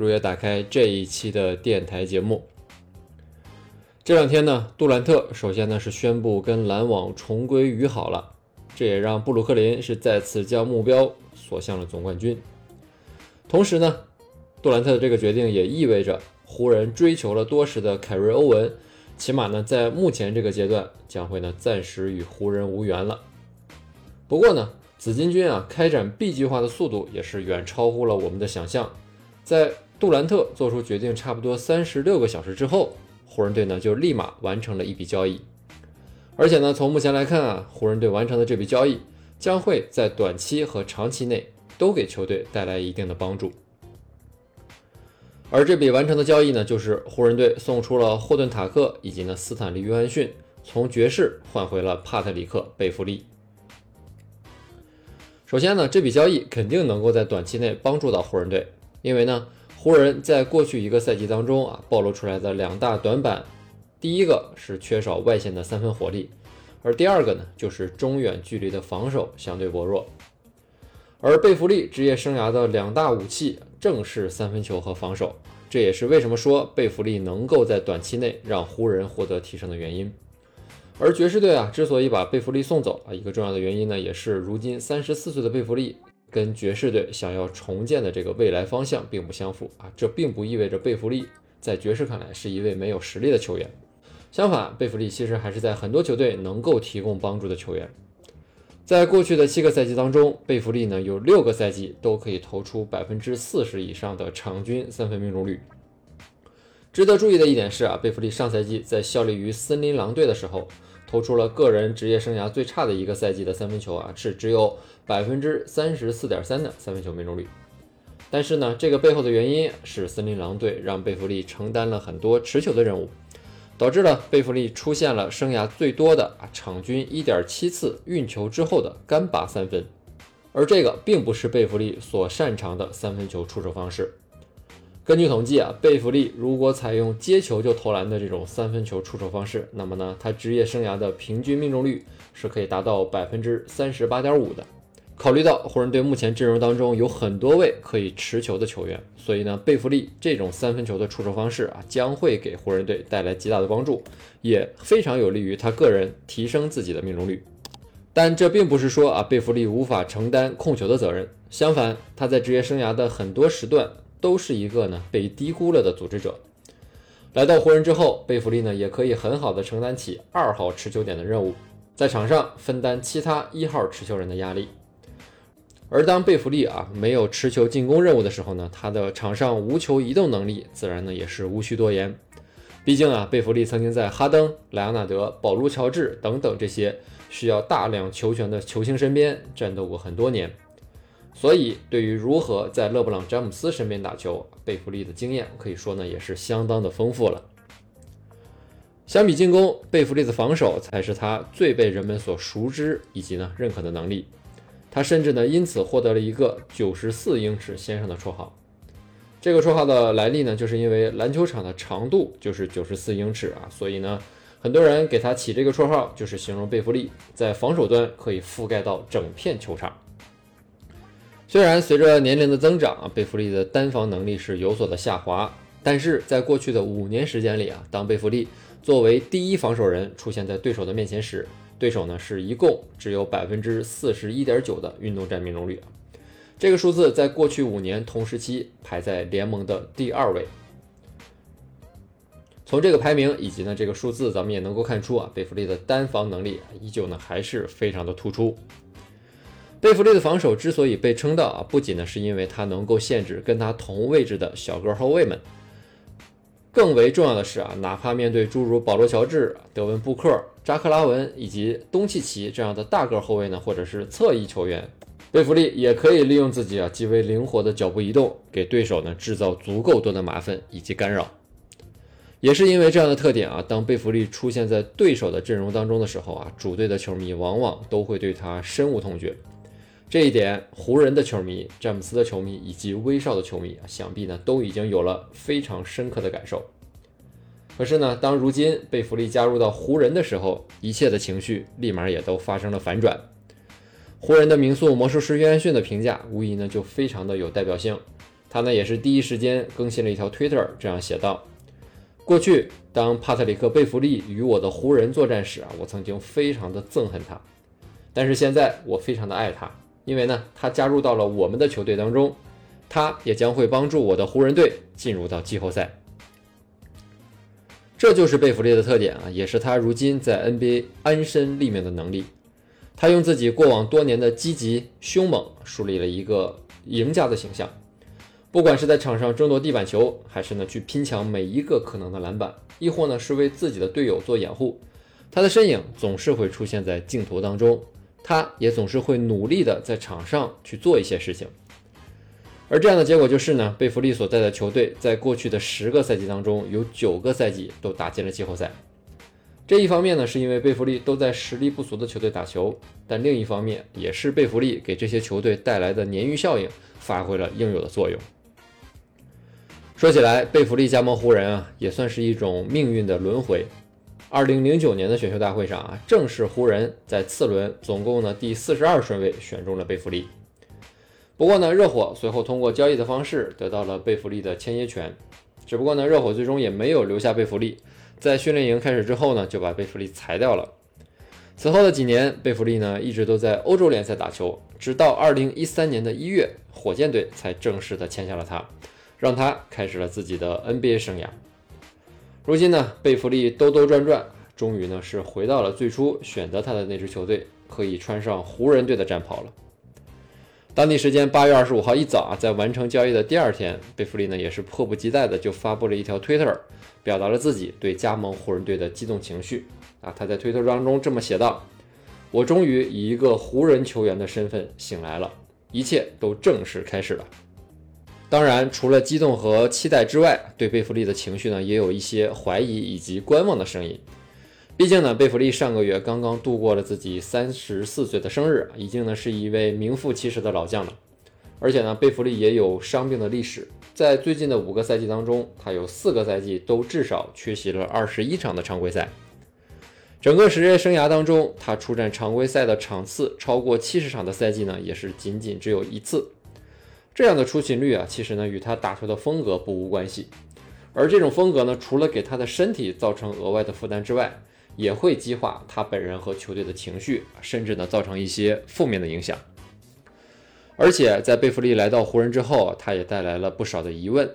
如约打开这一期的电台节目。这两天呢，杜兰特首先呢是宣布跟篮网重归于好了，这也让布鲁克林是再次将目标锁向了总冠军。同时呢，杜兰特的这个决定也意味着湖人追求了多时的凯瑞欧文。起码呢，在目前这个阶段，将会呢暂时与湖人无缘了。不过呢，紫金军啊开展 B 计划的速度也是远超乎了我们的想象。在杜兰特做出决定差不多三十六个小时之后，湖人队呢就立马完成了一笔交易。而且呢，从目前来看啊，湖人队完成的这笔交易将会在短期和长期内都给球队带来一定的帮助。而这笔完成的交易呢，就是湖人队送出了霍顿塔克以及呢斯坦利约翰逊，从爵士换回了帕特里克贝弗利。首先呢，这笔交易肯定能够在短期内帮助到湖人队，因为呢，湖人在过去一个赛季当中啊，暴露出来的两大短板，第一个是缺少外线的三分火力，而第二个呢，就是中远距离的防守相对薄弱。而贝弗利职业生涯的两大武器正是三分球和防守，这也是为什么说贝弗利能够在短期内让湖人获得提升的原因。而爵士队啊，之所以把贝弗利送走啊，一个重要的原因呢，也是如今三十四岁的贝弗利跟爵士队想要重建的这个未来方向并不相符啊。这并不意味着贝弗利在爵士看来是一位没有实力的球员，相反，贝弗利其实还是在很多球队能够提供帮助的球员。在过去的七个赛季当中，贝弗利呢有六个赛季都可以投出百分之四十以上的场均三分命中率。值得注意的一点是啊，贝弗利上赛季在效力于森林狼队的时候，投出了个人职业生涯最差的一个赛季的三分球啊，是只有百分之三十四点三的三分球命中率。但是呢，这个背后的原因是森林狼队让贝弗利承担了很多持球的任务。导致了贝弗利出现了生涯最多的啊场均一点七次运球之后的干拔三分，而这个并不是贝弗利所擅长的三分球出手方式。根据统计啊，贝弗利如果采用接球就投篮的这种三分球出手方式，那么呢，他职业生涯的平均命中率是可以达到百分之三十八点五的。考虑到湖人队目前阵容当中有很多位可以持球的球员，所以呢，贝弗利这种三分球的出手方式啊，将会给湖人队带来极大的帮助，也非常有利于他个人提升自己的命中率。但这并不是说啊，贝弗利无法承担控球的责任，相反，他在职业生涯的很多时段都是一个呢被低估了的组织者。来到湖人之后，贝弗利呢也可以很好的承担起二号持球点的任务，在场上分担其他一号持球人的压力。而当贝弗利啊没有持球进攻任务的时候呢，他的场上无球移动能力自然呢也是无需多言。毕竟啊，贝弗利曾经在哈登、莱昂纳德、保罗·乔治等等这些需要大量球权的球星身边战斗过很多年，所以对于如何在勒布朗·詹姆斯身边打球，贝弗利的经验可以说呢也是相当的丰富了。相比进攻，贝弗利的防守才是他最被人们所熟知以及呢认可的能力。他甚至呢，因此获得了一个“九十四英尺先生”的绰号。这个绰号的来历呢，就是因为篮球场的长度就是九十四英尺啊，所以呢，很多人给他起这个绰号，就是形容贝弗利在防守端可以覆盖到整片球场。虽然随着年龄的增长啊，贝弗利的单防能力是有所的下滑，但是在过去的五年时间里啊，当贝弗利作为第一防守人出现在对手的面前时，对手呢是一共只有百分之四十一点九的运动战命中率，这个数字在过去五年同时期排在联盟的第二位。从这个排名以及呢这个数字，咱们也能够看出啊，贝弗利的单防能力依旧呢还是非常的突出。贝弗利的防守之所以被称道啊，不仅呢是因为他能够限制跟他同位置的小个后卫们。更为重要的是啊，哪怕面对诸如保罗·乔治、德文·布克、扎克拉文以及东契奇这样的大个后卫呢，或者是侧翼球员，贝弗利也可以利用自己啊极为灵活的脚步移动，给对手呢制造足够多的麻烦以及干扰。也是因为这样的特点啊，当贝弗利出现在对手的阵容当中的时候啊，主队的球迷往往都会对他深恶痛绝。这一点，湖人的球迷、詹姆斯的球迷以及威少的球迷啊，想必呢都已经有了非常深刻的感受。可是呢，当如今贝弗利加入到湖人的时候，一切的情绪立马也都发生了反转。湖人的名宿魔术师约翰逊的评价，无疑呢就非常的有代表性。他呢也是第一时间更新了一条推特，这样写道。过去，当帕特里克·贝弗利与我的湖人作战时啊，我曾经非常的憎恨他。但是现在，我非常的爱他，因为呢，他加入到了我们的球队当中，他也将会帮助我的湖人队进入到季后赛。这就是贝弗利的特点啊，也是他如今在 NBA 安身立命的能力。他用自己过往多年的积极凶猛，树立了一个赢家的形象。不管是在场上争夺地板球，还是呢去拼抢每一个可能的篮板，亦或呢是为自己的队友做掩护，他的身影总是会出现在镜头当中。他也总是会努力的在场上去做一些事情。而这样的结果就是呢，贝弗利所在的球队在过去的十个赛季当中，有九个赛季都打进了季后赛。这一方面呢，是因为贝弗利都在实力不俗的球队打球，但另一方面也是贝弗利给这些球队带来的鲶鱼效应发挥了应有的作用。说起来，贝弗利加盟湖人啊，也算是一种命运的轮回。二零零九年的选秀大会上啊，正是湖人在次轮总共呢第四十二顺位选中了贝弗利。不过呢，热火随后通过交易的方式得到了贝弗利的签约权。只不过呢，热火最终也没有留下贝弗利，在训练营开始之后呢，就把贝弗利裁掉了。此后的几年，贝弗利呢一直都在欧洲联赛打球，直到二零一三年的一月，火箭队才正式的签下了他。让他开始了自己的 NBA 生涯。如今呢，贝弗利兜兜转转，终于呢是回到了最初选择他的那支球队，可以穿上湖人队的战袍了。当地时间八月二十五号一早啊，在完成交易的第二天，贝弗利呢也是迫不及待的就发布了一条推特，表达了自己对加盟湖人队的激动情绪啊。他在推特当中这么写道：“我终于以一个湖人球员的身份醒来了，一切都正式开始了。”当然，除了激动和期待之外，对贝弗利的情绪呢，也有一些怀疑以及观望的声音。毕竟呢，贝弗利上个月刚刚度过了自己三十四岁的生日，已经呢是一位名副其实的老将了。而且呢，贝弗利也有伤病的历史，在最近的五个赛季当中，他有四个赛季都至少缺席了二十一场的常规赛。整个职业生涯当中，他出战常规赛的场次超过七十场的赛季呢，也是仅仅只有一次。这样的出勤率啊，其实呢与他打球的风格不无关系。而这种风格呢，除了给他的身体造成额外的负担之外，也会激化他本人和球队的情绪，甚至呢造成一些负面的影响。而且在贝弗利来到湖人之后，他也带来了不少的疑问。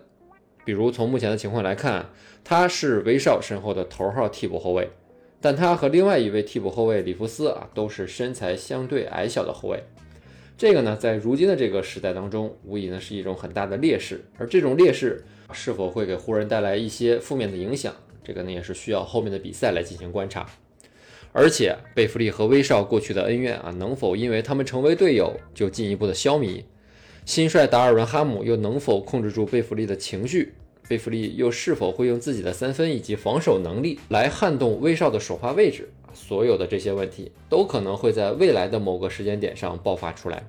比如从目前的情况来看，他是威少身后的头号替补后卫，但他和另外一位替补后卫里弗斯啊，都是身材相对矮小的后卫。这个呢，在如今的这个时代当中，无疑呢是一种很大的劣势。而这种劣势是否会给湖人带来一些负面的影响，这个呢也是需要后面的比赛来进行观察。而且，贝弗利和威少过去的恩怨啊，能否因为他们成为队友就进一步的消弭？新帅达尔文哈姆又能否控制住贝弗利的情绪？贝弗利又是否会用自己的三分以及防守能力来撼动威少的首发位置？所有的这些问题都可能会在未来的某个时间点上爆发出来，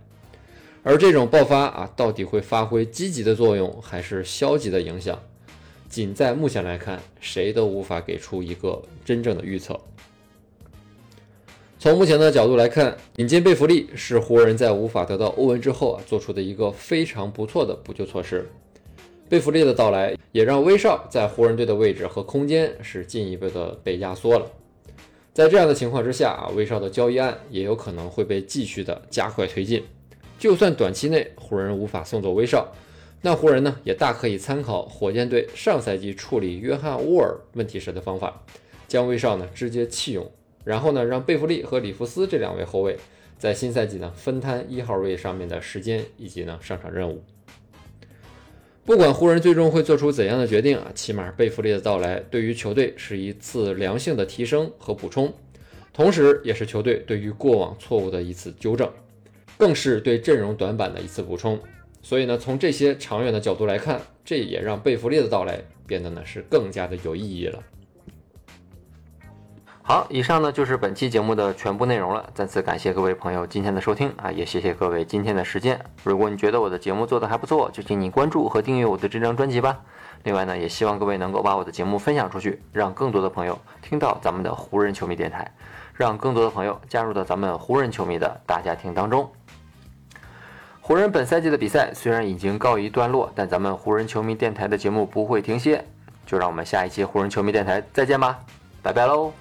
而这种爆发啊，到底会发挥积极的作用还是消极的影响？仅在目前来看，谁都无法给出一个真正的预测。从目前的角度来看，引进贝弗利是湖人在无法得到欧文之后啊做出的一个非常不错的补救措施。贝弗利的到来也让威少在湖人队的位置和空间是进一步的被压缩了。在这样的情况之下啊，威少的交易案也有可能会被继续的加快推进。就算短期内湖人无法送走威少，那湖人呢也大可以参考火箭队上赛季处理约翰沃尔问题时的方法，将威少呢直接弃用，然后呢让贝弗利和里弗斯这两位后卫在新赛季呢分摊一号位上面的时间以及呢上场任务。不管湖人最终会做出怎样的决定啊，起码贝弗利的到来对于球队是一次良性的提升和补充，同时也是球队对于过往错误的一次纠正。更是对阵容短板的一次补充。所以呢，从这些长远的角度来看，这也让贝弗利的到来变得呢是更加的有意义了。好，以上呢就是本期节目的全部内容了。再次感谢各位朋友今天的收听啊，也谢谢各位今天的时间。如果你觉得我的节目做得还不错，就请你关注和订阅我的这张专辑吧。另外呢，也希望各位能够把我的节目分享出去，让更多的朋友听到咱们的湖人球迷电台，让更多的朋友加入到咱们湖人球迷的大家庭当中。湖人本赛季的比赛虽然已经告一段落，但咱们湖人球迷电台的节目不会停歇。就让我们下一期湖人球迷电台再见吧，拜拜喽。